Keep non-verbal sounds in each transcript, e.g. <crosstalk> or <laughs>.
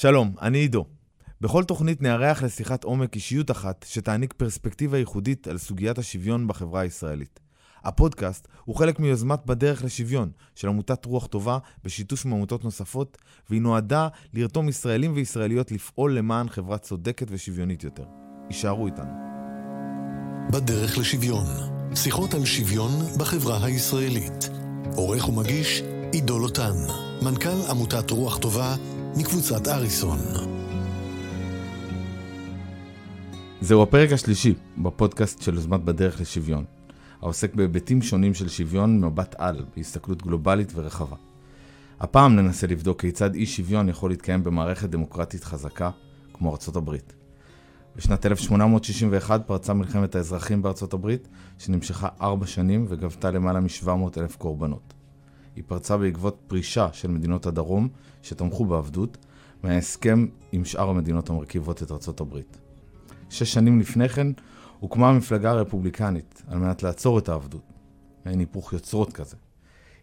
שלום, אני עידו. בכל תוכנית נארח לשיחת עומק אישיות אחת שתעניק פרספקטיבה ייחודית על סוגיית השוויון בחברה הישראלית. הפודקאסט הוא חלק מיוזמת בדרך לשוויון של עמותת רוח טובה בשיתוף עם עמותות נוספות, והיא נועדה לרתום ישראלים וישראליות לפעול למען חברה צודקת ושוויונית יותר. הישארו איתנו. בדרך לשוויון, שיחות על שוויון בחברה הישראלית. עורך ומגיש עידו לוטן, מנכ"ל עמותת רוח טובה מקבוצת אריסון. זהו הפרק השלישי בפודקאסט של יוזמת בדרך לשוויון, העוסק בהיבטים שונים של שוויון ממבט על, בהסתכלות גלובלית ורחבה. הפעם ננסה לבדוק כיצד אי שוויון יכול להתקיים במערכת דמוקרטית חזקה כמו ארצות הברית. בשנת 1861 פרצה מלחמת האזרחים בארצות הברית, שנמשכה ארבע שנים וגבתה למעלה מ-700 אלף קורבנות. היא פרצה בעקבות פרישה של מדינות הדרום, שתמכו בעבדות, מההסכם עם שאר המדינות המרכיבות את ארצות הברית. שש שנים לפני כן הוקמה המפלגה הרפובליקנית על מנת לעצור את העבדות. מעין היפוך יוצרות כזה.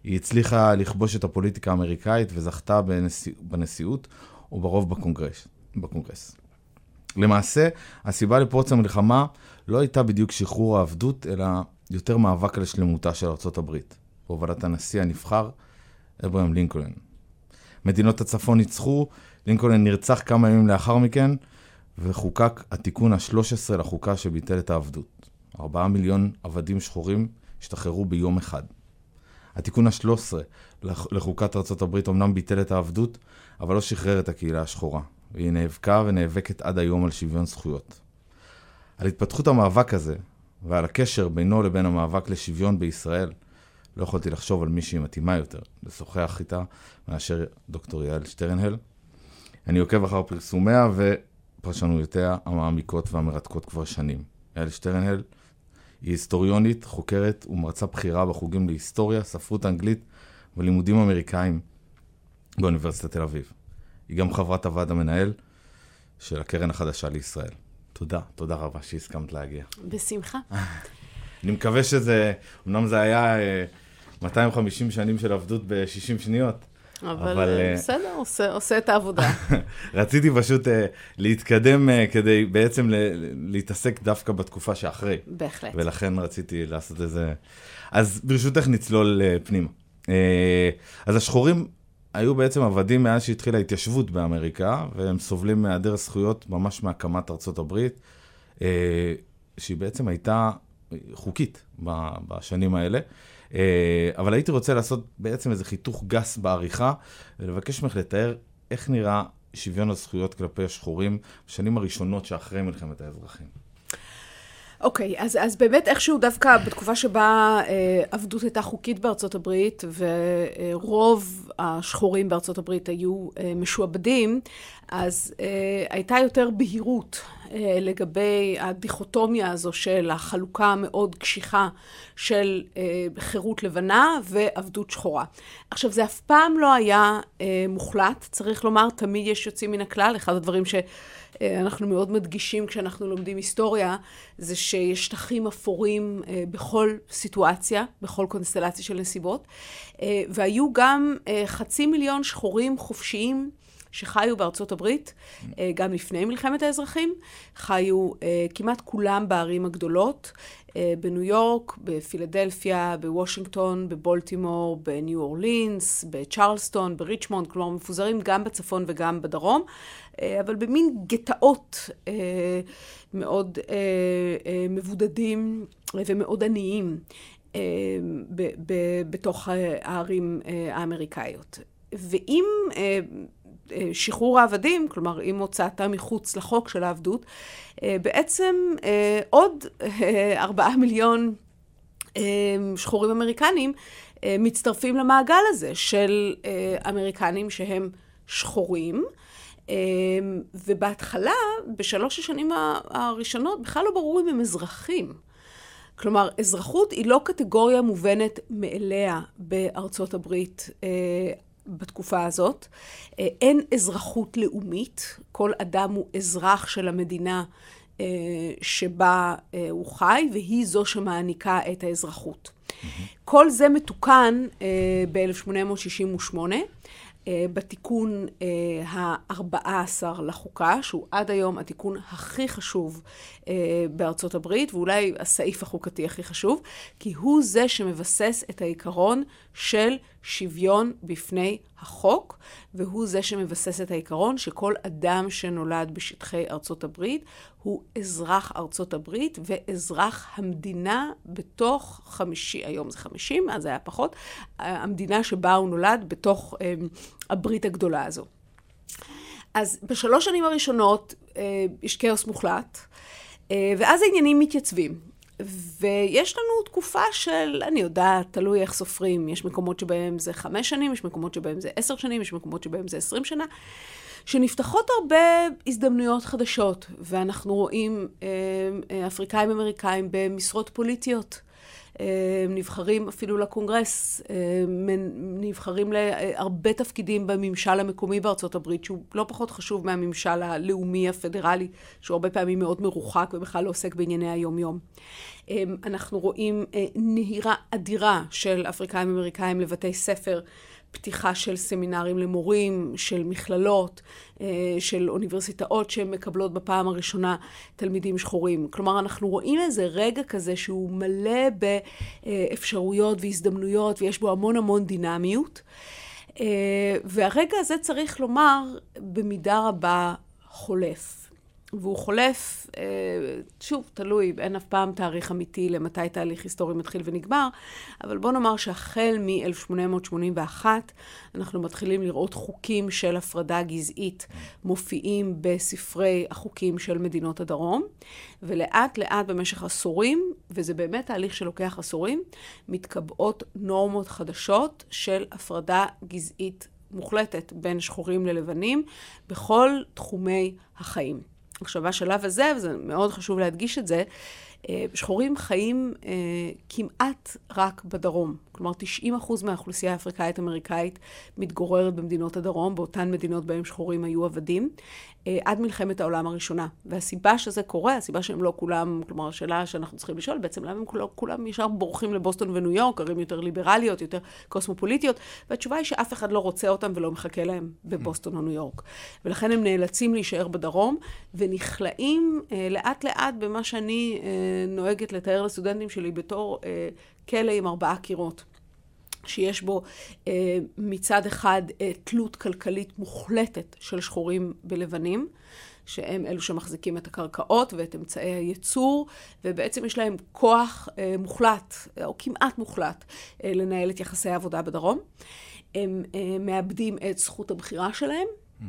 היא הצליחה לכבוש את הפוליטיקה האמריקאית וזכתה בנשיא, בנשיאות וברוב בקונגרס. בקונגרס. למעשה, הסיבה לפרוץ המלחמה לא הייתה בדיוק שחרור העבדות, אלא יותר מאבק על שלמותה של ארצות הברית, בהובלת הנשיא הנבחר, אברהם לינקולן. מדינות הצפון ניצחו, לינקולן נרצח כמה ימים לאחר מכן, וחוקק התיקון ה-13 לחוקה שביטל את העבדות. ארבעה מיליון עבדים שחורים השתחררו ביום אחד. התיקון ה-13 לחוקת ארה"ב אמנם ביטל את העבדות, אבל לא שחרר את הקהילה השחורה. והיא נאבקה ונאבקת עד היום על שוויון זכויות. על התפתחות המאבק הזה, ועל הקשר בינו לבין המאבק לשוויון בישראל, לא יכולתי לחשוב על מישהי מתאימה יותר לשוחח איתה מאשר דוקטור יעל שטרנהל. אני עוקב אחר פרסומיה ופרשנויותיה המעמיקות והמרתקות כבר שנים. יעל שטרנהל היא היסטוריונית, חוקרת ומרצה בכירה בחוגים להיסטוריה, ספרות אנגלית ולימודים אמריקאים באוניברסיטת תל אביב. היא גם חברת הוועד המנהל של הקרן החדשה לישראל. תודה, תודה רבה שהסכמת להגיע. בשמחה. אני מקווה שזה, אמנם זה היה 250 שנים של עבדות ב-60 שניות. אבל, אבל אה, בסדר, עושה, עושה את העבודה. <laughs> רציתי פשוט uh, להתקדם uh, כדי בעצם להתעסק דווקא בתקופה שאחרי. בהחלט. ולכן רציתי לעשות איזה... אז ברשותך נצלול uh, פנימה. Uh, אז השחורים היו בעצם עבדים מאז שהתחילה ההתיישבות באמריקה, והם סובלים מהיעדר זכויות ממש מהקמת ארצות הברית, אה, שהיא בעצם הייתה חוקית בשנים האלה. אה, אבל הייתי רוצה לעשות בעצם איזה חיתוך גס בעריכה, ולבקש ממך לתאר איך נראה שוויון הזכויות כלפי השחורים בשנים הראשונות שאחרי מלחמת האזרחים. אוקיי, okay, אז, אז באמת איכשהו דווקא בתקופה שבה אה, עבדות הייתה חוקית בארצות הברית, ורוב השחורים בארצות הברית היו אה, משועבדים, אז אה, הייתה יותר בהירות אה, לגבי הדיכוטומיה הזו של החלוקה המאוד קשיחה של אה, חירות לבנה ועבדות שחורה. עכשיו, זה אף פעם לא היה אה, מוחלט, צריך לומר, תמיד יש יוצאים מן הכלל. אחד הדברים ש... אה, אנחנו מאוד מדגישים כשאנחנו לומדים היסטוריה, זה שיש שטחים אפורים אה, בכל סיטואציה, בכל קונסטלציה של נסיבות, אה, והיו גם חצי מיליון שחורים חופשיים. שחיו בארצות הברית, גם לפני מלחמת האזרחים, חיו כמעט כולם בערים הגדולות, בניו יורק, בפילדלפיה, בוושינגטון, בבולטימור, בניו אורלינס, בצ'רלסטון, בריצ'מונד, כלומר מפוזרים גם בצפון וגם בדרום, אבל במין גטאות מאוד מבודדים ומאוד עניים בתוך הערים האמריקאיות. ואם שחרור העבדים, כלומר עם הוצאתם מחוץ לחוק של העבדות, אה, בעצם אה, עוד אה, ארבעה מיליון שחורים אמריקנים מצטרפים למעגל הזה של אמריקנים שהם שחורים. ובהתחלה, בשלוש השנים הראשונות, בכלל לא ברור אם הם אזרחים. כלומר, אזרחות היא לא קטגוריה מובנת מאליה בארצות הברית בתקופה הזאת. אה, אין אזרחות לאומית, כל אדם הוא אזרח של המדינה אה, שבה אה, הוא חי, והיא זו שמעניקה את האזרחות. Mm-hmm. כל זה מתוקן ב-1868. בתיקון ה-14 לחוקה, שהוא עד היום התיקון הכי חשוב בארצות הברית, ואולי הסעיף החוקתי הכי חשוב, כי הוא זה שמבסס את העיקרון של שוויון בפני החוק, והוא זה שמבסס את העיקרון שכל אדם שנולד בשטחי ארצות הברית הוא אזרח ארצות הברית ואזרח המדינה בתוך חמישי, היום זה חמישים, אז היה פחות, המדינה שבה הוא נולד בתוך אה, הברית הגדולה הזו. אז בשלוש שנים הראשונות אה, יש כאוס מוחלט, אה, ואז העניינים מתייצבים. ויש לנו תקופה של, אני יודעת, תלוי איך סופרים. יש מקומות שבהם זה חמש שנים, יש מקומות שבהם זה עשר שנים, יש מקומות שבהם זה עשרים שנה, שנפתחות הרבה הזדמנויות חדשות, ואנחנו רואים אה, אה, אפריקאים אמריקאים במשרות פוליטיות. אה, נבחרים אפילו לקונגרס, אה, נבחרים להרבה תפקידים בממשל המקומי בארצות הברית, שהוא לא פחות חשוב מהממשל הלאומי הפדרלי, שהוא הרבה פעמים מאוד מרוחק ובכלל לא עוסק בענייני היום-יום. אה, אנחנו רואים נהירה אדירה של אפריקאים אמריקאים לבתי ספר. פתיחה של סמינרים למורים, של מכללות, אה, של אוניברסיטאות שמקבלות בפעם הראשונה תלמידים שחורים. כלומר, אנחנו רואים איזה רגע כזה שהוא מלא באפשרויות והזדמנויות ויש בו המון המון דינמיות. אה, והרגע הזה, צריך לומר, במידה רבה חולף. והוא חולף, אה, שוב, תלוי, אין אף פעם תאריך אמיתי למתי תהליך היסטורי מתחיל ונגמר, אבל בוא נאמר שהחל מ-1881 אנחנו מתחילים לראות חוקים של הפרדה גזעית מופיעים בספרי החוקים של מדינות הדרום, ולאט לאט במשך עשורים, וזה באמת תהליך שלוקח עשורים, מתקבעות נורמות חדשות של הפרדה גזעית מוחלטת בין שחורים ללבנים בכל תחומי החיים. עכשיו, בשלב הזה, וזה מאוד חשוב להדגיש את זה, אה, שחורים חיים אה, כמעט רק בדרום. כלומר, 90% מהאוכלוסייה האפריקאית-אמריקאית מתגוררת במדינות הדרום, באותן מדינות בהן שחורים היו עבדים, עד מלחמת העולם הראשונה. והסיבה שזה קורה, הסיבה שהם לא כולם, כלומר, השאלה שאנחנו צריכים לשאול, בעצם למה הם כולם, כולם ישר בורחים לבוסטון וניו יורק, ערים יותר ליברליות, יותר קוסמופוליטיות, והתשובה היא שאף אחד לא רוצה אותם ולא מחכה להם בבוסטון או ניו יורק. ולכן הם נאלצים להישאר בדרום, ונכלאים אה, לאט-לאט במה שאני אה, נוהגת לתאר לסטודנטים שלי בתור אה, כלא עם ארבעה קירות. שיש בו אה, מצד אחד אה, תלות כלכלית מוחלטת של שחורים בלבנים, שהם אלו שמחזיקים את הקרקעות ואת אמצעי הייצור, ובעצם יש להם כוח אה, מוחלט, או כמעט מוחלט, אה, לנהל את יחסי העבודה בדרום. הם אה, מאבדים את זכות הבחירה שלהם. Mm.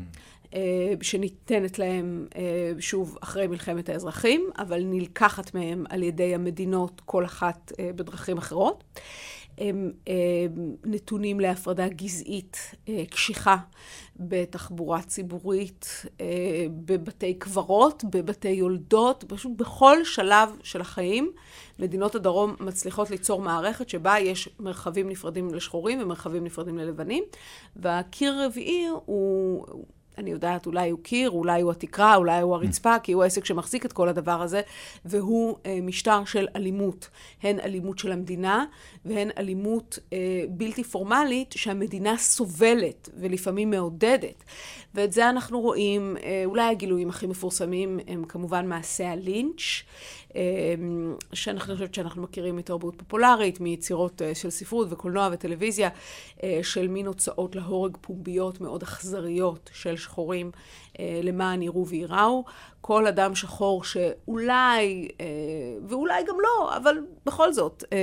אה, שניתנת להם, אה, שוב, אחרי מלחמת האזרחים, אבל נלקחת מהם על ידי המדינות, כל אחת אה, בדרכים אחרות. הם נתונים להפרדה גזעית קשיחה בתחבורה ציבורית, בבתי קברות, בבתי יולדות, פשוט בכל שלב של החיים. מדינות הדרום מצליחות ליצור מערכת שבה יש מרחבים נפרדים לשחורים ומרחבים נפרדים ללבנים, והקיר הרביעי הוא... אני יודעת, אולי הוא קיר, אולי הוא התקרה, אולי הוא הרצפה, כי הוא העסק שמחזיק את כל הדבר הזה, והוא אה, משטר של אלימות. הן אלימות של המדינה, והן אלימות אה, בלתי פורמלית שהמדינה סובלת ולפעמים מעודדת. ואת זה אנחנו רואים, אה, אולי הגילויים הכי מפורסמים הם כמובן מעשי הלינץ', שאני חושבת שאנחנו מכירים מתרבות פופולרית, מיצירות אה, של ספרות וקולנוע וטלוויזיה, של מין הוצאות להורג פומביות מאוד אכזריות של שחורים למען יראו וייראו. כל אדם שחור שאולי, ואולי גם לא, אבל בכל זאת, אה,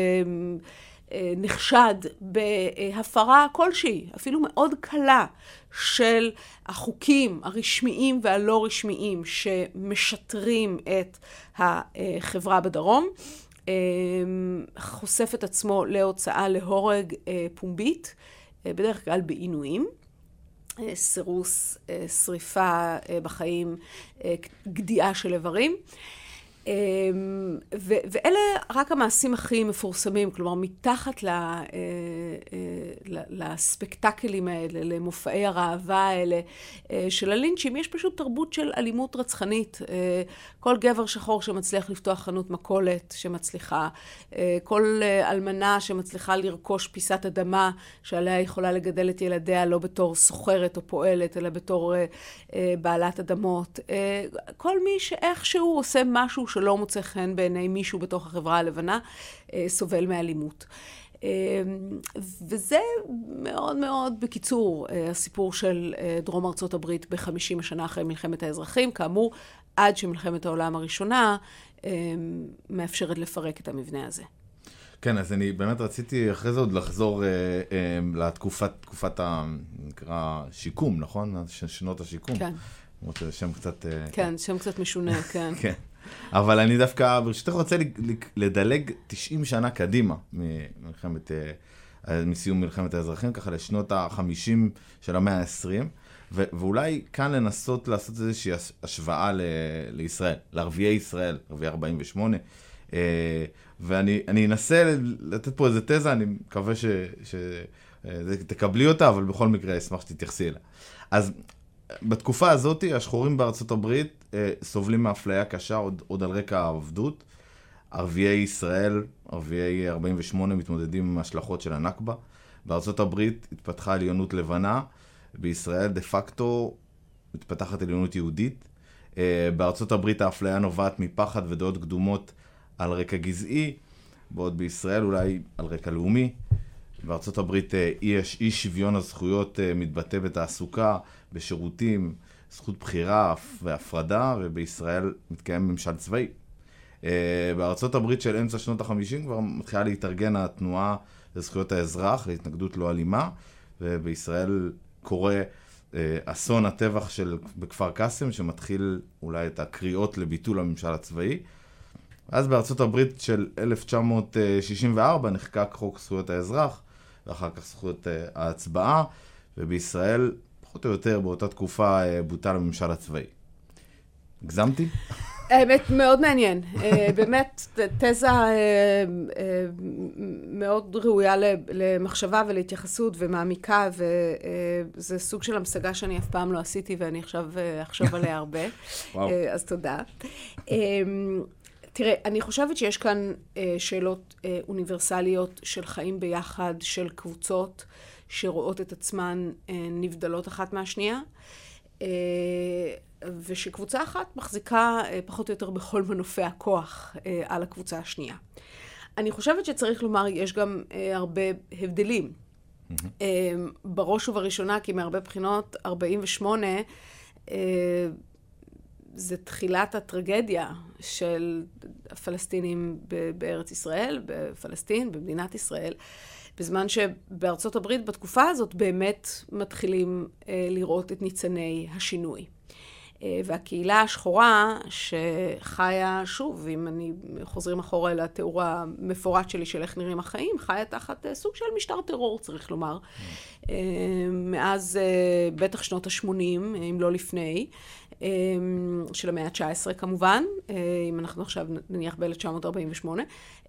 נחשד בהפרה כלשהי, אפילו מאוד קלה, של החוקים הרשמיים והלא רשמיים שמשטרים את החברה בדרום, אה, חושף את עצמו להוצאה להורג אה, פומבית, בדרך כלל בעינויים. סירוס, שריפה בחיים, גדיעה של איברים. אמ, ואלה רק המעשים הכי מפורסמים, כלומר, מתחת אה, אה, לספקטקלים האלה, למופעי הראווה האלה אה, של הלינצ'ים, יש פשוט תרבות של אלימות רצחנית. כל גבר שחור שמצליח לפתוח חנות מכולת, שמצליחה, כל אלמנה שמצליחה לרכוש פיסת אדמה שעליה יכולה לגדל את ילדיה לא בתור סוחרת או פועלת, אלא בתור בעלת אדמות. כל מי שאיכשהו עושה משהו שלא מוצא חן בעיני מישהו בתוך החברה הלבנה, אה, סובל מאלימות. אה, וזה מאוד מאוד בקיצור אה, הסיפור של דרום ארצות הברית בחמישים השנה אחרי מלחמת האזרחים, כאמור, עד שמלחמת העולם הראשונה מאפשרת לפרק את המבנה הזה. כן, אז אני באמת רציתי אחרי זה עוד לחזור אה, אה, לתקופת, תקופת ה... נקרא שיקום, נכון? שנות השיקום. כן. למרות שזה שם קצת... אה, כן, שם קצת משונה, <laughs> כן. כן. אבל אני דווקא, ברשותך, רוצה לדלג 90 שנה קדימה ממלחמת, אה, מסיום מלחמת האזרחים, ככה לשנות ה-50 של המאה ה-20, ואולי כאן לנסות לעשות איזושהי השוואה ל- לישראל, לערביי ישראל, ערביי 48. אה, ואני אנסה לתת פה איזה תזה, אני מקווה שתקבלי אותה, אבל בכל מקרה אשמח שתתייחסי אליה. אז בתקופה הזאת, השחורים בארצות הברית אה, סובלים מאפליה קשה עוד, עוד על רקע העבדות. ערביי ישראל, ערביי 48, מתמודדים עם השלכות של הנכבה. בארצות הברית התפתחה עליונות לבנה, בישראל דה פקטו מתפתחת עליונות יהודית. אה, בארצות הברית האפליה נובעת מפחד ודעות קדומות על רקע גזעי, בעוד בישראל אולי על רקע לאומי. בארצות הברית אה, אי, אי שוויון הזכויות אה, מתבטא בתעסוקה, בשירותים, זכות בחירה והפרדה, ובישראל מתקיים ממשל צבאי. אה, בארצות הברית של אמצע שנות החמישים כבר מתחילה להתארגן התנועה לזכויות האזרח, להתנגדות לא אלימה, ובישראל קורה אסון הטבח של, בכפר קאסם, שמתחיל אולי את הקריאות לביטול הממשל הצבאי. אז בארצות הברית של 1964 נחקק חוק זכויות האזרח, ואחר כך זכויות uh, ההצבעה, ובישראל, פחות או יותר באותה תקופה, uh, בוטל הממשל הצבאי. הגזמתי? האמת, מאוד מעניין. uh, באמת, תזה uh, מאוד ראויה למחשבה ולהתייחסות ומעמיקה, וזה סוג של המשגה שאני אף פעם לא עשיתי, ואני עכשיו אחשוב <laughs> עליה הרבה. אז תודה. Uh, תראה, אני חושבת שיש כאן אה, שאלות אה, אוניברסליות של חיים ביחד, של קבוצות שרואות את עצמן אה, נבדלות אחת מהשנייה, אה, ושקבוצה אחת מחזיקה אה, פחות או יותר בכל מנופי הכוח על הקבוצה השנייה. אני חושבת שצריך לומר, יש גם הרבה הבדלים. Mm-hmm. בראש ובראשונה, כי מהרבה בחינות, 48, אה, זה תחילת הטרגדיה של הפלסטינים בארץ ישראל, בפלסטין, במדינת ישראל, בזמן שבארצות הברית בתקופה הזאת באמת מתחילים אה, לראות את ניצני השינוי. אה, והקהילה השחורה שחיה, שוב, אם אני חוזרים אחורה לתיאור המפורט שלי של איך נראים החיים, חיה תחת אה, סוג של משטר טרור, צריך לומר. מאז בטח שנות ה-80, אם לא לפני. אמ, של המאה ה-19 כמובן, אה, אם אנחנו עכשיו נניח ב-1948,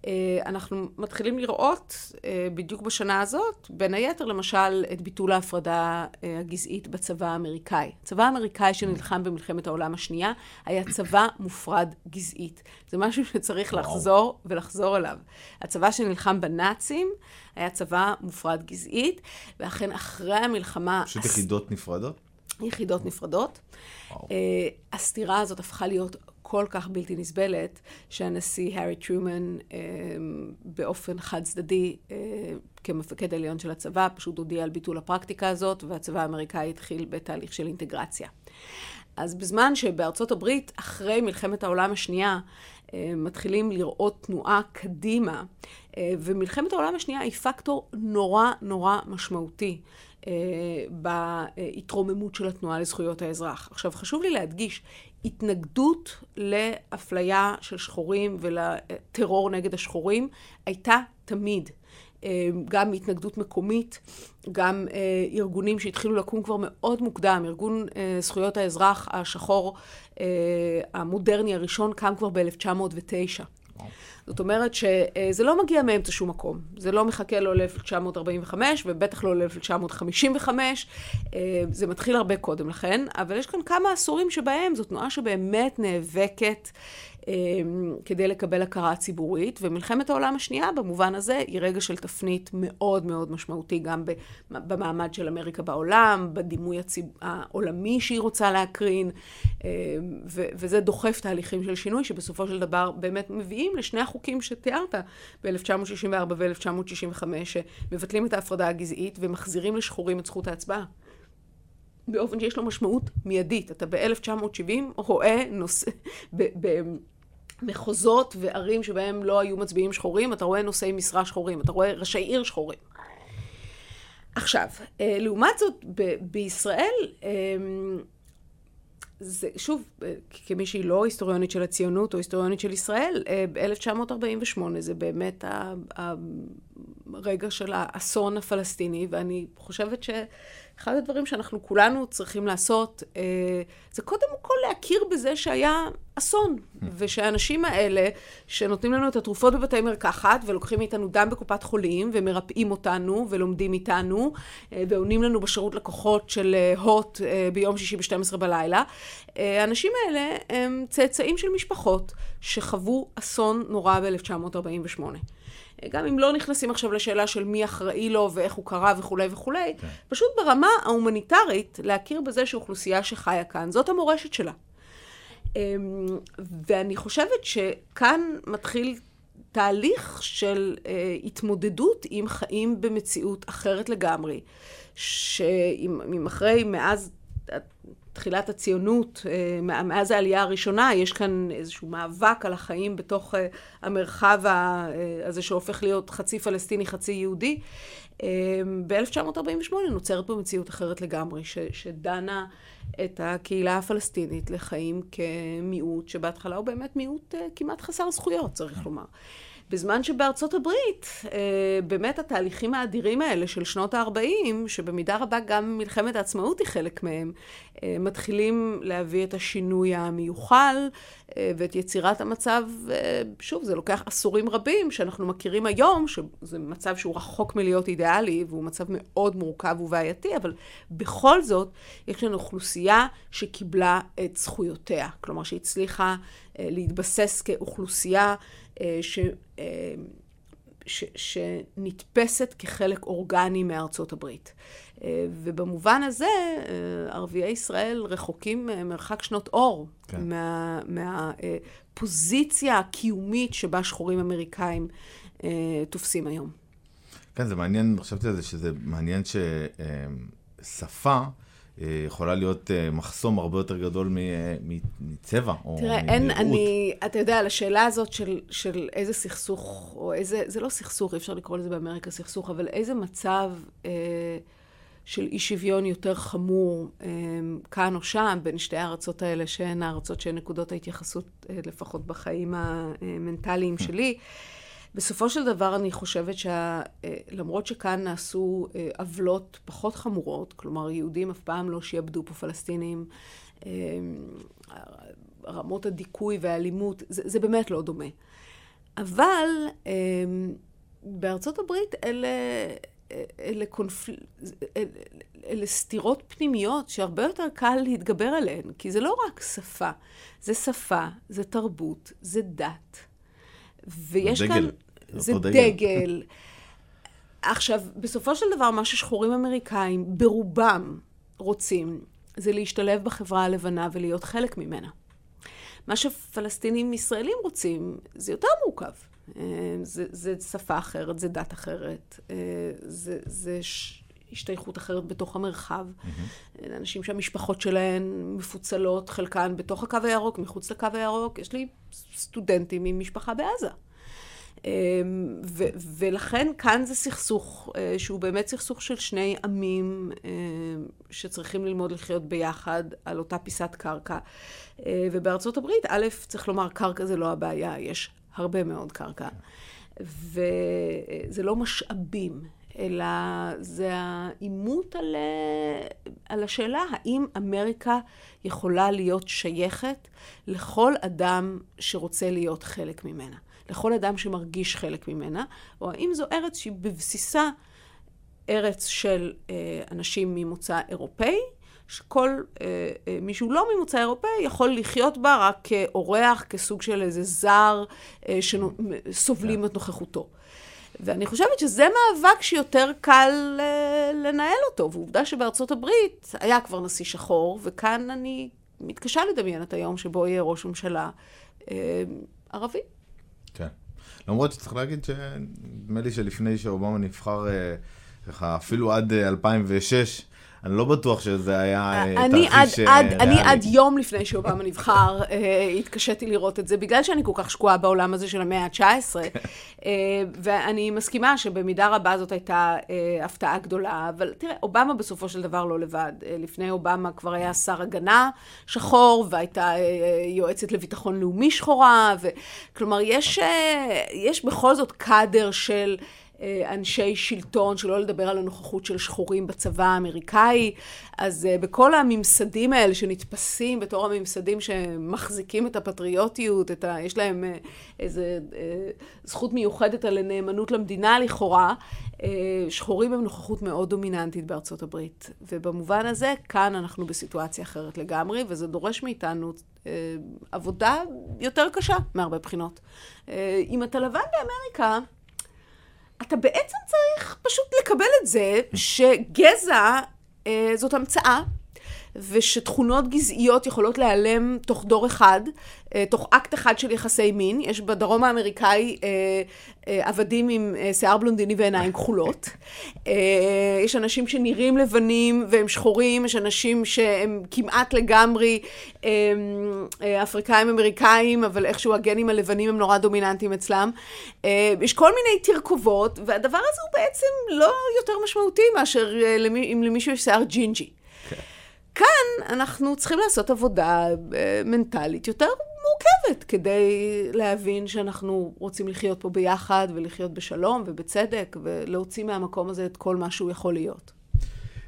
אה, אנחנו מתחילים לראות אה, בדיוק בשנה הזאת, בין היתר למשל את ביטול ההפרדה הגזעית בצבא האמריקאי. הצבא האמריקאי שנלחם במלחמת העולם השנייה היה צבא מופרד גזעית. זה משהו שצריך. לחזור ולחזור אליו. הצבא שנלחם בנאצים היה צבא מופרד גזעית, ואכן אחרי המלחמה... פשוט יחידות נפרדות? יחידות נפרדות. Uh, הסתירה הזאת הפכה להיות כל כך בלתי נסבלת, שהנשיא הארי טרומן uh, באופן חד צדדי, uh, כמפקד העליון של הצבא, פשוט הודיע על ביטול הפרקטיקה הזאת, והצבא האמריקאי התחיל בתהליך של אינטגרציה. אז בזמן שבארצות הברית, אחרי מלחמת העולם השנייה, מתחילים לראות תנועה קדימה, ומלחמת העולם השנייה היא פקטור נורא נורא משמעותי אה, בהתרוממות של התנועה לזכויות האזרח. עכשיו, חשוב לי להדגיש, התנגדות לאפליה של שחורים ולטרור נגד השחורים הייתה תמיד. גם התנגדות מקומית, גם ארגונים שהתחילו לקום כבר מאוד מוקדם. ארגון זכויות האזרח השחור המודרני הראשון קם כבר ב-1909. זאת אומרת שזה לא מגיע מאמצע שום מקום. זה לא מחכה לא ל-1945 ובטח לא ל-1955, זה מתחיל הרבה קודם לכן, אבל יש כאן כמה עשורים שבהם זו תנועה שבאמת נאבקת כדי לקבל הכרה ציבורית, ומלחמת העולם השנייה במובן הזה היא רגע של תפנית מאוד מאוד משמעותי גם במעמד של אמריקה בעולם, בדימוי הציב... העולמי שהיא רוצה להקרין, אמ, ו- וזה דוחף תהליכים של שינוי שבסופו של דבר באמת מביאים לשני החוקים שתיארת ב-1964 ו-1965, שמבטלים את ההפרדה הגזעית ומחזירים לשחורים את זכות ההצבעה. באופן שיש לו משמעות מיידית. אתה ב-1970 רואה נושא, מחוזות וערים שבהם לא היו מצביעים שחורים, אתה רואה נושאי משרה שחורים, אתה רואה ראשי עיר שחורים. עכשיו, אה, לעומת זאת, ב- בישראל, אה, זה, שוב, אה, כמי שהיא לא היסטוריונית של הציונות או היסטוריונית של ישראל, ב-1948 זה באמת הרגע של האסון הפלסטיני, ואני חושבת ש... אחד הדברים שאנחנו כולנו צריכים לעשות, אה, זה קודם כל להכיר בזה שהיה אסון, ושהאנשים האלה, שנותנים לנו את התרופות בבתי מרקחת, ולוקחים מאיתנו דם בקופת חולים, ומרפאים אותנו, ולומדים איתנו, אה, ועונים לנו בשירות לקוחות של אה, הוט ביום שישי ב-12 בלילה, האנשים האלה הם צאצאים של משפחות שחוו אסון נורא ב-1948. גם אם לא נכנסים עכשיו לשאלה של מי אחראי לו ואיך הוא קרה וכולי וכולי, כן. פשוט ברמה ההומניטרית להכיר בזה שאוכלוסייה שחיה כאן, זאת המורשת שלה. אמ, ואני חושבת שכאן מתחיל תהליך של אה, התמודדות עם חיים במציאות אחרת לגמרי, שאם אחרי, מאז תחילת הציונות, אה, מאז העלייה הראשונה, יש כאן איזשהו מאבק על החיים בתוך אה, המרחב אה, הזה שהופך להיות חצי פלסטיני, חצי יהודי. ב-1948 נוצרת פה מציאות אחרת לגמרי, ש, שדנה את הקהילה הפלסטינית לחיים כמיעוט, שבהתחלה הוא באמת מיעוט כמעט חסר זכויות, צריך לומר. בזמן שבארצות הברית, אה, באמת התהליכים האדירים האלה של שנות ה-40, שבמידה רבה גם מלחמת העצמאות היא חלק מהם, אה, מתחילים להביא את השינוי המיוחל אה, ואת יצירת המצב, שוב, זה לוקח עשורים רבים שאנחנו מכירים היום, שזה מצב שהוא רחוק מלהיות אידיאלי, והוא מצב מאוד מורכב ובעייתי, אבל בכל זאת, יש לנו אוכלוסייה שקיבלה את זכויותיה. כלומר, שהצליחה להתבסס כאוכלוסייה ש, אה, ש, שנתפסת כחלק אורגני מארצות הברית. אה, ובמובן הזה, ערביי ישראל רחוקים מרחק שנות אור כן. מה, מהפוזיציה הקיומית שבה שחורים אמריקאים תופסים היום. כן, זה מעניין, חשבתי על זה, שזה מעניין ששפה... אה, יכולה להיות אה, מחסום הרבה יותר גדול אה, מצבע או תראה, אין, אני, אתה יודע, על השאלה הזאת של, של איזה סכסוך, או איזה, זה לא סכסוך, אי אפשר לקרוא לזה באמריקה סכסוך, אבל איזה מצב אה, של אי שוויון יותר חמור אה, כאן או שם, בין שתי הארצות האלה, שהן הארצות שהן נקודות ההתייחסות, אה, לפחות בחיים המנטליים שלי. בסופו של דבר אני חושבת שלמרות אה, שכאן נעשו אה, עוולות פחות חמורות, כלומר יהודים אף פעם לא שיעבדו פה פלסטינים, אה, רמות הדיכוי והאלימות, זה, זה באמת לא דומה. אבל בארצות הברית אלה, אלה, קונפל... אלה סתירות פנימיות שהרבה יותר קל להתגבר עליהן, כי זה לא רק שפה, זה שפה, זה תרבות, זה דת. ויש דגל. כאן... זה דגל. דגל. עכשיו, בסופו של דבר, מה ששחורים אמריקאים ברובם רוצים, זה להשתלב בחברה הלבנה ולהיות חלק ממנה. מה שפלסטינים ישראלים רוצים, זה יותר מורכב. אה, זה, זה שפה אחרת, זה דת אחרת, אה, זה, זה ש... השתייכות אחרת בתוך המרחב. Mm-hmm. אנשים שהמשפחות שלהם מפוצלות, חלקן בתוך הקו הירוק, מחוץ לקו הירוק. יש לי סטודנטים עם משפחה בעזה. אמ, ו- ולכן כאן זה סכסוך אה, שהוא באמת סכסוך של שני עמים אה, שצריכים ללמוד לחיות ביחד על אותה פיסת קרקע. אה, ובארצות הברית, א', צריך לומר, קרקע זה לא הבעיה, יש הרבה מאוד קרקע. וזה לא משאבים, אלא זה העימות על, על השאלה האם אמריקה יכולה להיות שייכת לכל אדם שרוצה להיות חלק ממנה, לכל אדם שמרגיש חלק ממנה, או האם זו ארץ שהיא בבסיסה ארץ של אה, אנשים ממוצא אירופאי, שכל אה, אה, מישהו לא ממוצא אירופאי יכול לחיות בה רק כאורח, כסוג של איזה זר שסובלים כן. את נוכחותו. ואני חושבת שזה מאבק שיותר קל אה, לנהל אותו, ועובדה שבארצות הברית היה כבר נשיא שחור, וכאן אני מתקשה לדמיין את היום שבו יהיה ראש ממשלה אה, ערבי. כן. למרות שצריך להגיד שנדמה לי שלפני שאובמה נבחר, אה, ככה אפילו עד 2006, אה, אני לא בטוח שזה היה אה, תרחיש אה, ריאלי. אני עד יום לפני שאובמה נבחר, אה, התקשיתי לראות את זה, בגלל שאני כל כך שקועה בעולם הזה של המאה ה-19, ואני מסכימה שבמידה רבה זאת הייתה הפתעה גדולה, אבל תראה, אובמה בסופו של דבר לא לבד. לפני אובמה כבר היה שר הגנה שחור, והייתה יועצת לביטחון לאומי שחורה, כלומר, יש, יש בכל זאת קאדר של... אה, אנשי שלטון, שלא לדבר על הנוכחות של שחורים בצבא האמריקאי. אז אה, בכל הממסדים האלה שנתפסים בתור הממסדים שמחזיקים את הפטריוטיות, את ה... יש להם אה, איזה זכות מיוחדת על נאמנות למדינה לכאורה, שחורים הם נוכחות מאוד דומיננטית בארצות הברית. ובמובן הזה, כאן אנחנו בסיטואציה אחרת לגמרי, וזה דורש מאיתנו עבודה יותר קשה מהרבה בחינות. אם אתה לבן באמריקה, אתה בעצם צריך פשוט לקבל את זה שגזע אה, זאת המצאה. ושתכונות גזעיות יכולות להיעלם תוך דור אחד, אה, תוך אקט אחד של יחסי מין. יש בדרום האמריקאי אה, אה, עבדים עם שיער בלונדיני ועיניים <laughs> כחולות. יש אנשים שנראים לבנים והם שחורים, יש אנשים שהם כמעט לגמרי אפריקאים אמריקאים, אבל איכשהו הגנים הלבנים הם נורא דומיננטיים אצלם. יש כל מיני תרכובות, והדבר הזה הוא בעצם לא יותר משמעותי מאשר אם למישהו יש שיער ג'ינג'י. כאן אנחנו צריכים לעשות עבודה אה, מנטלית יותר מורכבת, כדי להבין שאנחנו רוצים לחיות פה ביחד ולחיות בשלום ובצדק, ולהוציא מהמקום הזה את כל מה שהוא יכול להיות.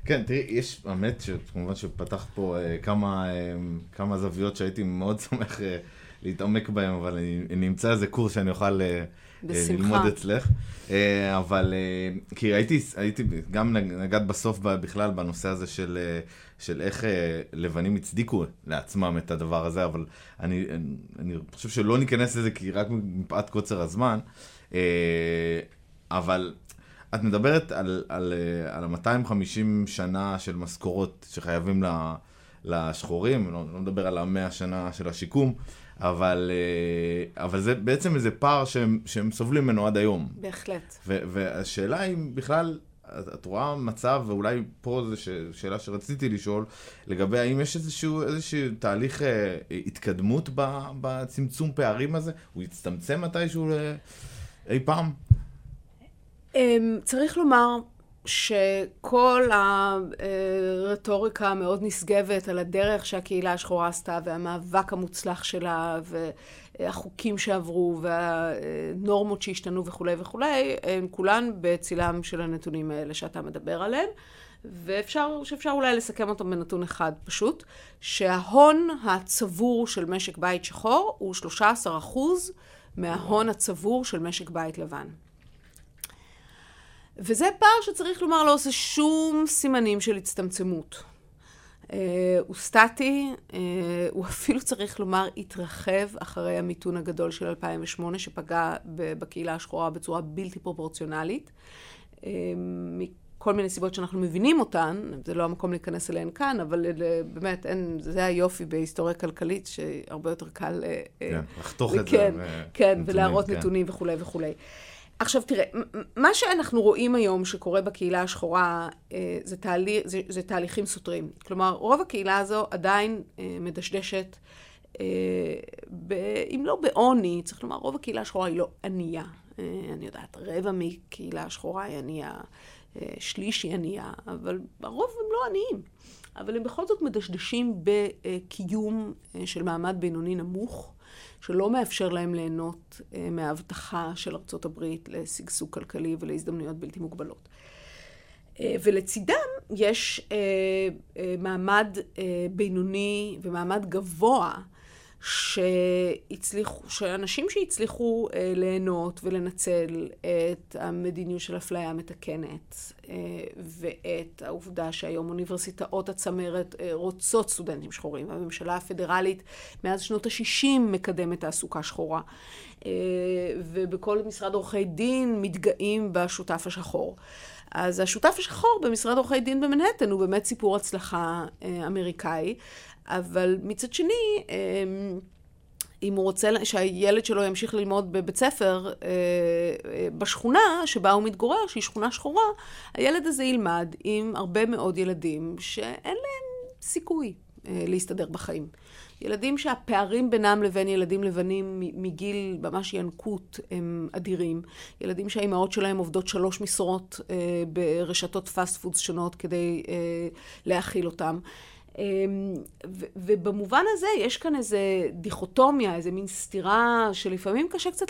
כן, תראי, יש, האמת שכמובן שפתחת פה uh, כמה, uh, כמה זוויות שהייתי מאוד <laughs> שמח uh, להתעמק בהן, אבל אני, אני אמצא איזה קורס שאני אוכל... Uh, בשמחה. ללמוד אצלך. אה, אבל, אה, כי הייתי, הייתי, גם נגעת בסוף בכלל בנושא הזה של, אה, של איך לבנים הצדיקו לעצמם את הדבר הזה, אבל אני, אני חושב שלא ניכנס לזה כי רק מפאת קוצר הזמן. אבל את מדברת על, על, על ה-250 שנה של משכורות שחייבים לשחורים, לא, לא מדבר על ה-100 שנה של השיקום. אבל, אה, אבל זה בעצם איזה פער שהם, שהם סובלים ממנו עד היום. בהחלט. ו, והשאלה אם בכלל, את רואה מצב, ואולי פה זו שאלה שרציתי לשאול, לגבי האם יש איזשהו, איזשהו תהליך אה, התקדמות בצמצום פערים הזה? הוא יצטמצם מתישהו אה, אי פעם? אמ, צריך לומר שכל הרטוריקה המאוד נשגבת על הדרך שהקהילה השחורה עשתה והמאבק המוצלח שלה והחוקים שעברו והנורמות שהשתנו וכולי וכולי, הם כולן בצילם של הנתונים האלה שאתה מדבר עליהם. ואפשר, שאפשר אולי לסכם אותם בנתון אחד פשוט, שההון הצבור של משק בית שחור הוא 13 אחוז מההון הצבור של משק בית לבן. וזה פער שצריך לומר לא עושה שום סימנים של הצטמצמות. Uh, הוא סטטי, uh, הוא <laughs> אפילו צריך לומר התרחב אחרי המיתון הגדול של 2008 שפגע בקהילה השחורה בצורה בלתי פרופורציונלית. Uh, מכל מיני סיבות שאנחנו מבינים אותן, זה לא המקום להיכנס אליהן כאן, אבל באמת, אין, זה היופי בהיסטוריה כלכלית, שהרבה יותר קל... כן, לחתוך את כן, זה. כן, ולהראות כן. נתונים וכולי וכולי. עכשיו תראה, מה שאנחנו רואים היום שקורה בקהילה השחורה אה, זה, תהליך, זה, זה תהליכים סותרים. כלומר, רוב הקהילה הזו עדיין אה, מדשדשת, אה, ב, אם לא בעוני, צריך לומר, רוב הקהילה השחורה היא לא ענייה. אני יודעת, רבע מקהילה השחורה היא ענייה, שליש היא ענייה, אבל הרוב הם לא עניים. אבל הם בכל זאת מדשדשים בקיום של מעמד בינוני נמוך. שלא מאפשר להם ליהנות מההבטחה של ארצות הברית לשגשוג כלכלי ולהזדמנויות בלתי מוגבלות. ולצידם יש מעמד בינוני ומעמד גבוה שהצליחו, שאנשים שהצליחו אה, ליהנות ולנצל את המדיניות של אפליה מתקנת אה, ואת העובדה שהיום אוניברסיטאות הצמרת אה, רוצות סטודנטים שחורים. הממשלה הפדרלית מאז שנות ה-60 מקדמת תעסוקה שחורה. אה, ובכל משרד עורכי דין מתגאים בשותף השחור. אז השותף השחור במשרד עורכי דין במנהטן הוא באמת סיפור הצלחה אה, אמריקאי, אבל מצד שני, אמ, אם הוא רוצה שהילד שלו ימשיך ללמוד בבית ספר אה, אה, בשכונה שבה הוא מתגורר, שהיא שכונה שחורה, הילד הזה ילמד עם הרבה מאוד ילדים שאין להם סיכוי אה, להסתדר בחיים. ילדים שהפערים בינם לבין ילדים לבנים מגיל ממש ינקות הם אדירים. ילדים שהאימהות שלהם עובדות שלוש משרות ברשתות fast foods שונות כדי להאכיל אותם. אמ, ובמובן הזה יש כאן איזו דיכוטומיה, איזו מין סתירה שלפעמים קשה קצת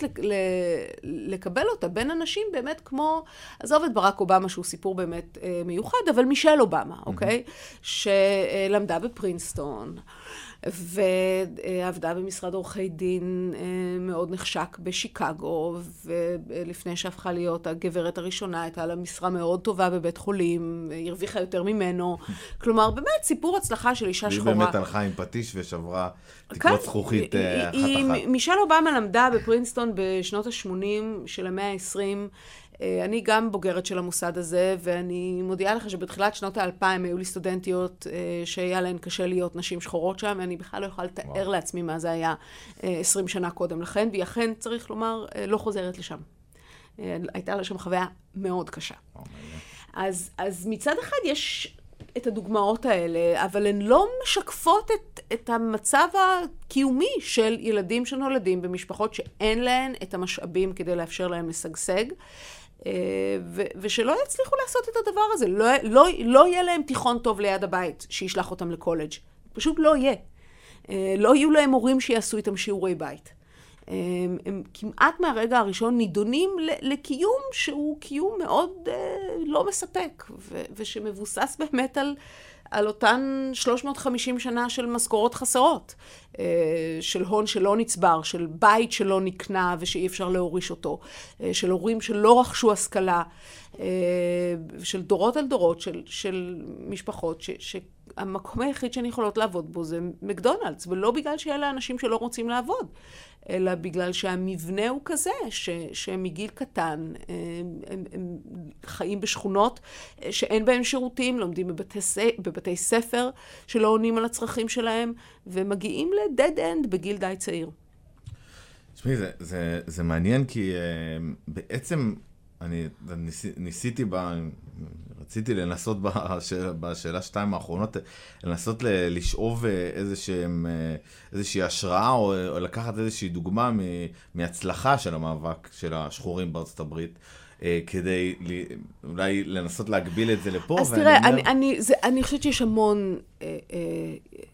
לקבל אותה בין אנשים באמת כמו, עזוב את ברק אובמה שהוא סיפור באמת אה, מיוחד, אבל מישל אובמה, אוקיי? שלמדה בפרינסטון. ועבדה במשרד עורכי דין אה, מאוד נחשק בשיקגו, ולפני שהפכה להיות הגברת הראשונה, הייתה לה משרה מאוד טובה בבית חולים, הרוויחה יותר ממנו. כלומר, באמת סיפור הצלחה של אישה שחורה. היא באמת הלכה עם פטיש ושברה תקרות זכוכית אה, אחת-אחת. מישל אובמה למדה בפרינסטון בשנות ה-80 של המאה ה-20. אה, אני גם בוגרת של המוסד הזה, ואני מודיעה לך שבתחילת שנות האלפיים היו לי סטודנטיות אה, שהיה להן קשה להיות נשים שחורות שם, ואני בכלל לא יכולה לתאר וואו. לעצמי מה זה היה 20 אה, שנה קודם לכן, והיא אכן, צריך לומר, לא חוזרת לשם. הייתה לה שם חוויה מאוד קשה. אז, אז מצד אחד יש את הדוגמאות האלה, אבל הן לא משקפות את, את המצב הקיומי של ילדים שנולדים במשפחות שאין להן את המשאבים כדי לאפשר להם לשגשג. אה, ושלא יצליחו לעשות את הדבר הזה. לא, לא, לא יהיה להם תיכון טוב ליד הבית שישלח אותם לקולג'. פשוט לא יהיה. אה, לא יהיו להם הורים שיעשו איתם שיעורי בית. הם, אה, הם כמעט מהרגע הראשון נידונים לקיום שהוא קיום מאוד אה, לא מספק, ושמבוסס באמת על על אותן 350 שנה של משכורות חסרות, אה, של הון שלא נצבר, של בית שלא נקנה ושאי אפשר להוריש אותו, אה, של הורים שלא רכשו השכלה, אה, של דורות על דורות של, של משפחות ש, שהמקום היחיד שהן יכולות לעבוד בו זה מקדונלדס, ולא בגלל שאלה אנשים שלא רוצים לעבוד, אלא בגלל שהמבנה הוא כזה, ש, שמגיל קטן הם, הם, הם חיים בשכונות שאין בהם שירותים, לומדים בבתי, בבתי ספר שלא עונים על הצרכים שלהם, ומגיעים ל-dead end בגיל די צעיר. תשמעי, זה, זה, זה מעניין כי uh, בעצם אני ניס, ניסיתי, ב, רציתי לנסות בשאל, בשאלה שתיים האחרונות, לנסות ל, לשאוב אה, איזשהם, אה, איזושהי השראה או, או לקחת איזושהי דוגמה מ, מהצלחה של המאבק של השחורים בארצות הברית. אה, כדי לי, אולי לנסות להגביל את זה לפה. אז תראה, אומר... אני, אני, זה, אני חושבת שיש המון, אה, אה,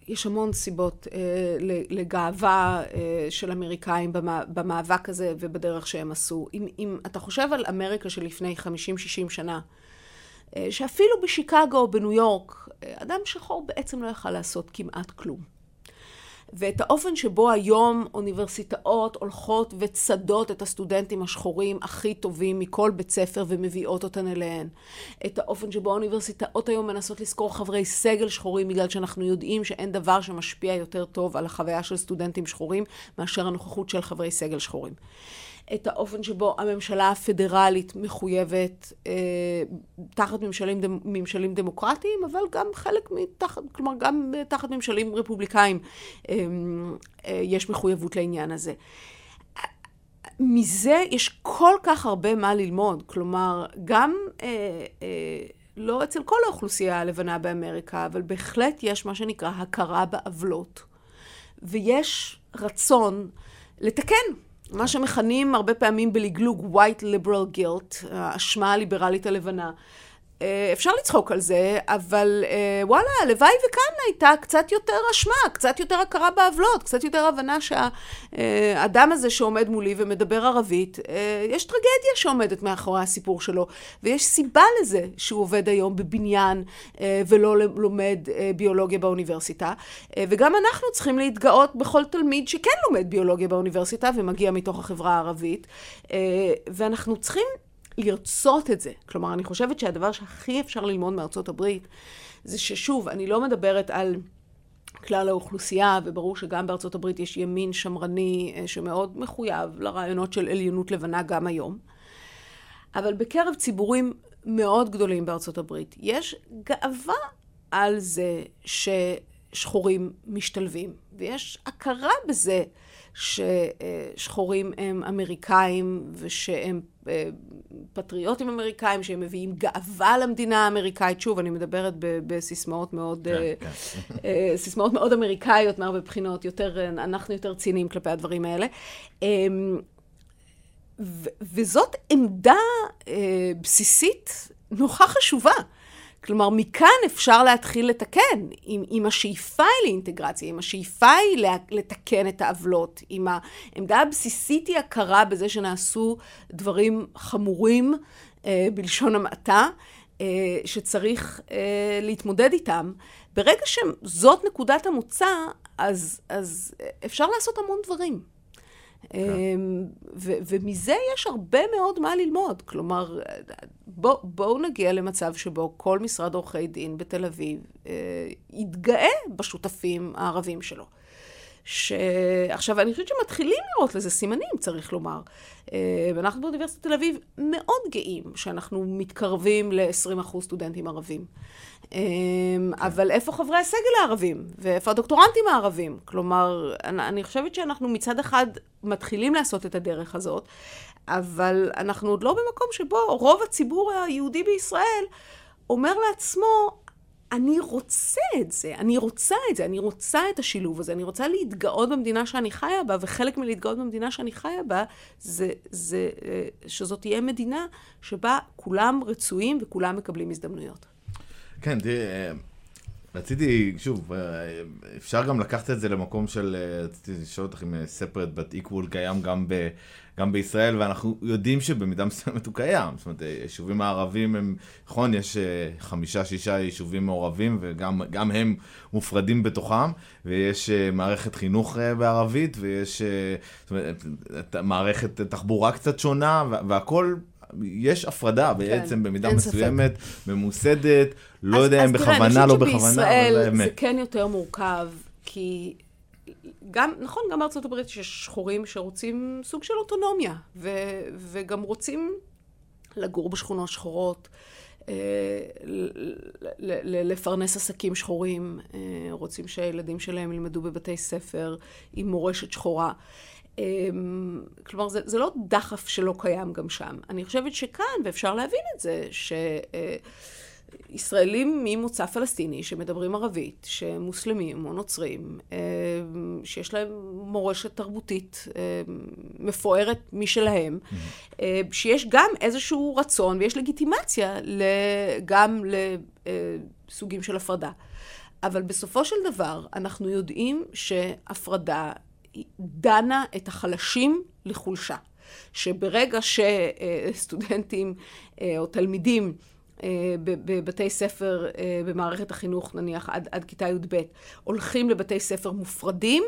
יש המון סיבות אה, לגאווה אה, של אמריקאים במה, במאבק הזה ובדרך שהם עשו. אם, אם אתה חושב על אמריקה של לפני 50-60 שנה, שאפילו בשיקגו או בניו יורק, אה, אדם שחור בעצם לא יכל לעשות כמעט כלום. ואת האופן שבו היום אוניברסיטאות הולכות וצדות את הסטודנטים השחורים הכי טובים מכל בית ספר ומביאות אותן אליהן. את האופן שבו האוניברסיטאות היום מנסות לשכור חברי סגל שחורים בגלל שאנחנו יודעים שאין דבר שמשפיע יותר טוב על החוויה של סטודנטים שחורים מאשר הנוכחות של חברי סגל שחורים. את האופן שבו הממשלה הפדרלית מחויבת אה, תחת ממשלים, דמ, ממשלים דמוקרטיים, אבל גם חלק מתחת, כלומר גם תחת ממשלים רפובליקאים אה, אה, יש מחויבות לעניין הזה. מזה יש כל כך הרבה מה ללמוד, כלומר, גם אה, אה, לא אצל כל האוכלוסייה הלבנה באמריקה, אבל בהחלט יש מה שנקרא הכרה בעוולות, ויש רצון לתקן. מה שמכנים הרבה פעמים בלגלוג white liberal guilt, האשמה הליברלית הלבנה. אה, אפשר לצחוק על זה, אבל אה, וואלה, הלוואי וכאן הייתה קצת יותר אשמה, קצת יותר הכרה בעוולות, קצת יותר הבנה שהאדם הזה שעומד מולי ומדבר ערבית, אה, יש טרגדיה שעומדת מאחורי הסיפור שלו, ויש סיבה לזה שהוא עובד היום בבניין ולא לומד ביולוגיה באוניברסיטה, וגם אנחנו צריכים להתגאות בכל תלמיד שכן לומד ביולוגיה באוניברסיטה ומגיע מתוך החברה הערבית, ואנחנו צריכים לרצות את זה. כלומר, אני חושבת שהדבר שהכי אפשר ללמוד מארצות הברית, זה ששוב, אני לא מדברת על כלל האוכלוסייה, וברור שגם בארצות הברית יש ימין שמרני אה, שמאוד מחויב לרעיונות של עליונות לבנה גם היום. אבל בקרב ציבורים מאוד גדולים בארצות הברית, יש גאווה על זה ששחורים משתלבים, ויש הכרה בזה ששחורים הם אמריקאים ושהם אה, פטריוטים אמריקאים, שהם מביאים גאווה למדינה האמריקאית. שוב, אני מדברת בסיסמאות מאוד, כן, אה, כן. <laughs> אה, סיסמאות מאוד אמריקאיות מהרבה בחינות, יותר, אנחנו יותר ציניים כלפי הדברים האלה. אמ, וזאת עמדה בסיסית נורא חשובה. כלומר, מכאן אפשר להתחיל לתקן, עם, עם השאיפה היא לאינטגרציה, עם השאיפה היא לתקן את העוולות, עם העמדה הבסיסית היא הכרה בזה שנעשו דברים חמורים, אה, בלשון המעטה, אה, שצריך אה, להתמודד איתם. ברגע שזאת נקודת המוצא, אז, אז אפשר לעשות המון דברים. כן. אמ, ומזה יש הרבה מאוד מה ללמוד. כלומר, בואו בוא נגיע למצב שבו כל משרד עורכי דין בתל אביב אה, יתגאה בשותפים הערבים שלו. שעכשיו, אני חושבת שמתחילים לראות לזה סימנים, צריך לומר. אה, ואנחנו באוניברסיטת תל אביב מאוד גאים שאנחנו מתקרבים ל-20% סטודנטים ערבים. אמ, אבל איפה חברי הסגל הערבים? ואיפה הדוקטורנטים הערבים? כלומר, אני חושבת שאנחנו מצד אחד מתחילים לעשות את הדרך הזאת, אבל אנחנו עוד לא במקום שבו רוב הציבור היהודי בישראל אומר לעצמו, אני רוצה את זה, אני רוצה את זה, אני רוצה את השילוב הזה, אני רוצה להתגאות במדינה שאני חיה בה, וחלק מלהתגאות במדינה שאני חיה בה, זה, זה אה, שזאת תהיה מדינה שבה כולם רצויים וכולם מקבלים הזדמנויות. כן, תראי, אה, רציתי, שוב, אה, אפשר גם לקחת את זה למקום של, רציתי לשאול אותך אם separate but equal קיים גם, גם בישראל, ואנחנו יודעים שבמידה מסוימת הוא קיים. זאת אומרת, היישובים הערבים הם, נכון, יש חמישה, שישה יישובים מעורבים, וגם הם מופרדים בתוכם, ויש מערכת חינוך בערבית, ויש זאת אומרת, מערכת תחבורה קצת שונה, והכל יש הפרדה כן, בעצם במידה מסוימת, ספק. ממוסדת, לא אז, יודע אם בכוונה, לא בכוונה, אבל זה האמת. זה כן יותר מורכב, כי גם, נכון, גם בארצות הברית יש שחורים שרוצים סוג של אוטונומיה, ו, וגם רוצים לגור בשכונות שחורות. אה, לפרנס עסקים שחורים, אה, רוצים שהילדים שלהם ילמדו בבתי ספר עם מורשת שחורה. אמ, כלומר, זה, זה לא דחף שלא קיים גם שם. אני חושבת שכאן, ואפשר להבין את זה, שישראלים ממוצא פלסטיני שמדברים ערבית, שמוסלמים או נוצרים, אמ, שיש להם מורשת תרבותית אמ, מפוארת משלהם, mm-hmm. שיש גם איזשהו רצון ויש לגיטימציה גם לסוגים של הפרדה. אבל בסופו של דבר, אנחנו יודעים שהפרדה דנה את החלשים לחולשה. שברגע שסטודנטים אה, או תלמידים אה, בבתי ספר אה, במערכת החינוך, נניח עד, עד כיתה י"ב, הולכים לבתי ספר מופרדים,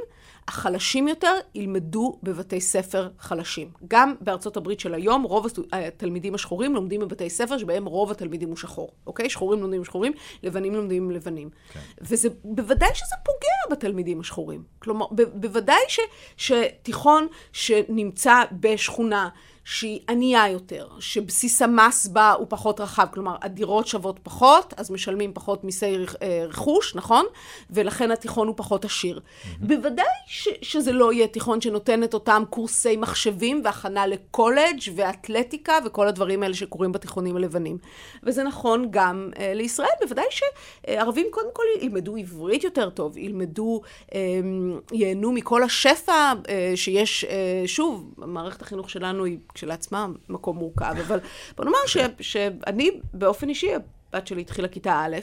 החלשים יותר ילמדו בבתי ספר חלשים. גם בארצות הברית של היום, רוב התלמידים השחורים לומדים בבתי ספר שבהם רוב התלמידים הוא שחור, אוקיי? שחורים לומדים עם שחורים, לבנים לומדים עם לבנים. כן. וזה, בוודאי שזה פוגע בתלמידים השחורים. כלומר, ב, בוודאי ש, שתיכון שנמצא בשכונה שהיא ענייה יותר, שבסיס המס בה הוא פחות רחב, כלומר הדירות שוות פחות, אז משלמים פחות מיסי אה, רכוש, נכון? ולכן התיכון הוא פחות עשיר. Mm-hmm. בוודאי ש- שזה לא יהיה תיכון שנותן את אותם קורסי מחשבים והכנה לקולג' ואתלטיקה וכל הדברים האלה שקורים בתיכונים הלבנים. וזה נכון גם uh, לישראל, בוודאי שערבים קודם כל ילמדו עברית יותר טוב, ילמדו, um, ייהנו מכל השפע uh, שיש, uh, שוב, מערכת החינוך שלנו היא כשלעצמה מקום מורכב, אבל בוא נאמר ש, שאני באופן אישי הבת שלי התחילה כיתה א',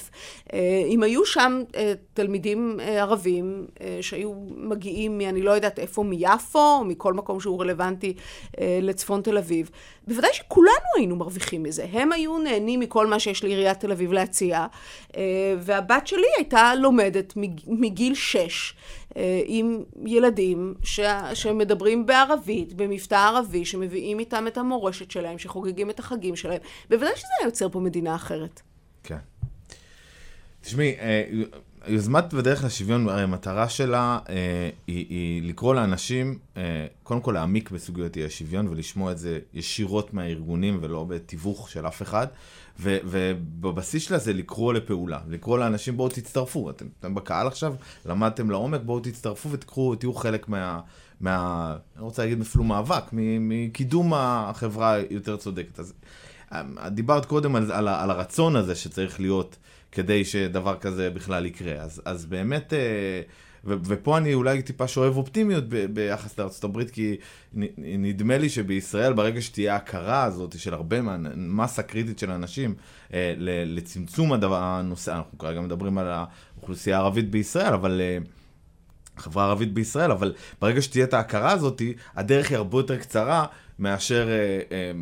אה, אם היו שם אה, תלמידים אה, ערבים שהיו מגיעים מ... אני לא יודעת איפה, מיפו, או מכל מקום שהוא רלוונטי לצפון תל אביב, בוודאי שכולנו היינו מרוויחים מזה. הם היו נהנים מכל מה שיש לעיריית תל אביב להציע, והבת שלי הייתה לומדת מגיל שש. עם ילדים ש... שמדברים בערבית, במבטא ערבי, שמביאים איתם את המורשת שלהם, שחוגגים את החגים שלהם. בוודאי שזה היה יוצר פה מדינה אחרת. כן. תשמעי, אה, יוזמת בדרך לשוויון, הרי המטרה שלה אה, היא, היא לקרוא לאנשים, אה, קודם כל להעמיק בסוגיות אי השוויון ולשמוע את זה ישירות מהארגונים ולא בתיווך של אף אחד. ובבסיס שלה זה לקרוא לפעולה, לקרוא לאנשים בואו תצטרפו, אתם, אתם בקהל עכשיו, למדתם לעומק, בואו תצטרפו ותקחו, תהיו חלק מה... מה, אני רוצה להגיד אפילו מאבק, מקידום החברה יותר צודקת. אז דיברת קודם על, על, על הרצון הזה שצריך להיות כדי שדבר כזה בכלל יקרה. אז, אז באמת, אה, ופה אני אולי טיפה שואב אופטימיות ביחס לארצות הברית, כי נדמה לי שבישראל, ברגע שתהיה הכרה הזאת של הרבה מסה קריטית של אנשים אה, לצמצום הדבר, הנושא, אנחנו כרגע מדברים על האוכלוסייה הערבית בישראל, אבל... אה, החברה הערבית בישראל, אבל ברגע שתהיה את ההכרה הזאת, הדרך היא הרבה יותר קצרה מאשר אה, אה,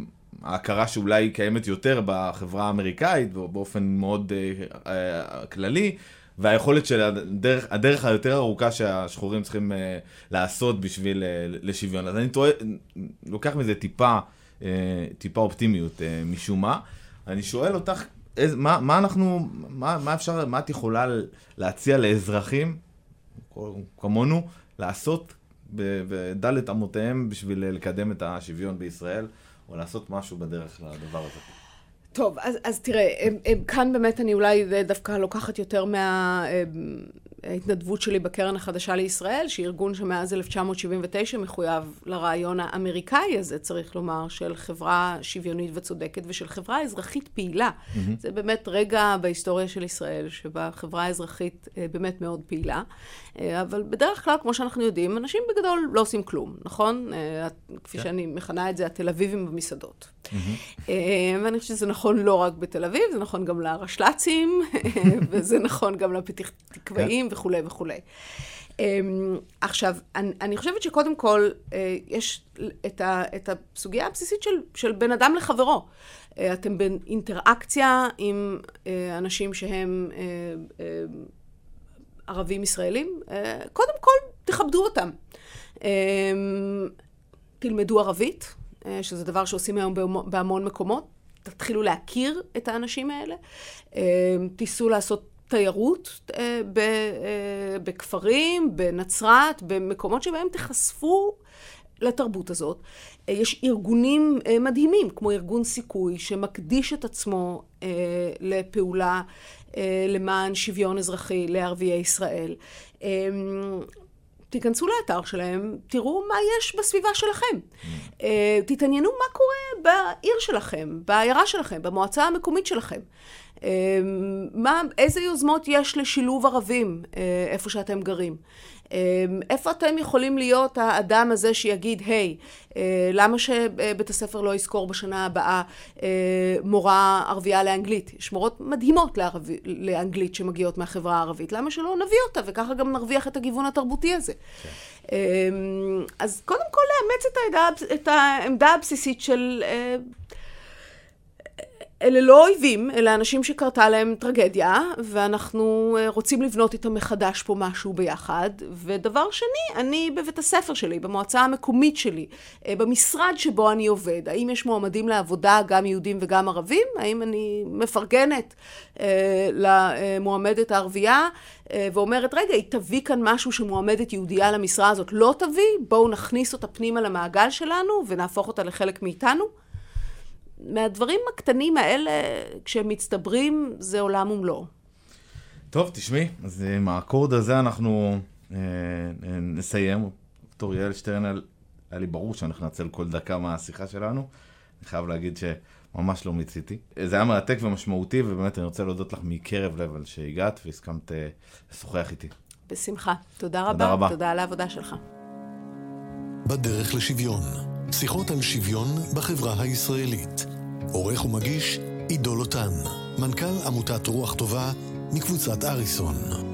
ההכרה שאולי קיימת יותר בחברה האמריקאית באופן מאוד uh, uh, כללי, והיכולת של הדרך, הדרך היותר ארוכה שהשחורים צריכים uh, לעשות בשביל uh, לשוויון. אז אני טועה, לוקח מזה טיפה, uh, טיפה אופטימיות uh, משום מה. אני שואל אותך, איז, מה, מה אנחנו, מה, מה אפשר, מה את יכולה להציע לאזרחים, כמונו, לעשות בדלת אמותיהם בשביל לקדם את השוויון בישראל? או לעשות משהו בדרך לדבר הזה. טוב, אז, אז תראה, הם, הם, כאן באמת אני אולי דווקא לוקחת יותר מה... ההתנדבות שלי בקרן החדשה לישראל, שהיא ארגון שמאז 1979 מחויב לרעיון האמריקאי הזה, צריך לומר, של חברה שוויונית וצודקת ושל חברה אזרחית פעילה. Mm-hmm. זה באמת רגע בהיסטוריה של ישראל, שבה חברה אזרחית אה, באמת מאוד פעילה. אה, אבל בדרך כלל, כמו שאנחנו יודעים, אנשים בגדול לא עושים כלום, נכון? אה, כפי כן. שאני מכנה את זה, התל אביבים במסעדות. Mm-hmm. ואני חושבת שזה נכון לא רק בתל אביב, זה נכון גם לרשל"צים, <laughs> וזה נכון גם לפתח תקוואים. וכולי וכולי. אמ, עכשיו, אני, אני חושבת שקודם כל, אה, יש את, ה, את הסוגיה הבסיסית של, של בין אדם לחברו. אה, אתם באינטראקציה עם אה, אנשים שהם ערבים ישראלים, קודם כל תכבדו אותם. אמ, תלמדו ערבית, שזה דבר שעושים היום בהמון מקומות. תתחילו להכיר את האנשים האלה. תיסעו לעשות תיירות אה, אה, בכפרים, בנצרת, במקומות שבהם תיחשפו לתרבות הזאת. אה, יש ארגונים מדהימים, כמו ארגון סיכוי, שמקדיש את עצמו לפעולה למען שוויון אזרחי לערביי ישראל. תיכנסו לאתר שלהם, תראו מה יש בסביבה שלכם. Mm. תתעניינו מה קורה בעיר שלכם, בעיירה שלכם, במועצה המקומית שלכם. אמ, מה, איזה יוזמות יש לשילוב ערבים אה, איפה שאתם גרים? אמ, איפה אתם יכולים להיות האדם הזה שיגיד, היי, hey, אה, למה שבית הספר לא יזכור בשנה הבאה אה, מורה ערבייה לאנגלית? יש מורות מדהימות לערבי, לאנגלית שמגיעות מהחברה הערבית, למה שלא נביא אותה וככה גם נרוויח את הגיוון התרבותי הזה? כן. אמ, אז קודם כל לאמץ את העמדה, את העמדה הבסיסית של אלה לא אויבים, אלה אנשים שקרתה להם טרגדיה, ואנחנו אה, רוצים לבנות איתם מחדש פה משהו ביחד. ודבר שני, אני בבית הספר שלי, במועצה המקומית שלי, אה, במשרד שבו אני עובד, האם יש מועמדים לעבודה גם יהודים וגם ערבים? האם אני מפרגנת אה, למועמדת הערבייה ואומרת, רגע, היא תביא כאן משהו שמועמדת יהודייה למשרה הזאת? לא תביא? בואו נכניס אותה פנימה למעגל שלנו ונהפוך אותה לחלק מאיתנו? מהדברים הקטנים האלה, כשהם מצטברים, זה עולם ומלואו. טוב, תשמעי, אז עם האקורד הזה אנחנו אה, אה, נסיים. דוקטור יעל שטרן, היה לי ברור שאנחנו ננצל כל דקה מהשיחה שלנו. אני חייב להגיד שממש לא מיציתי. זה היה מרתק ומשמעותי, ובאמת אני רוצה להודות לך מקרב לב על שהגעת והסכמת אה, לשוחח איתי. בשמחה. תודה רבה. תודה רבה. תודה על העבודה שלך. בדרך לשוויון. שיחות על שוויון בחברה הישראלית. עורך ומגיש עידו לוטן, מנכ"ל עמותת רוח טובה מקבוצת אריסון.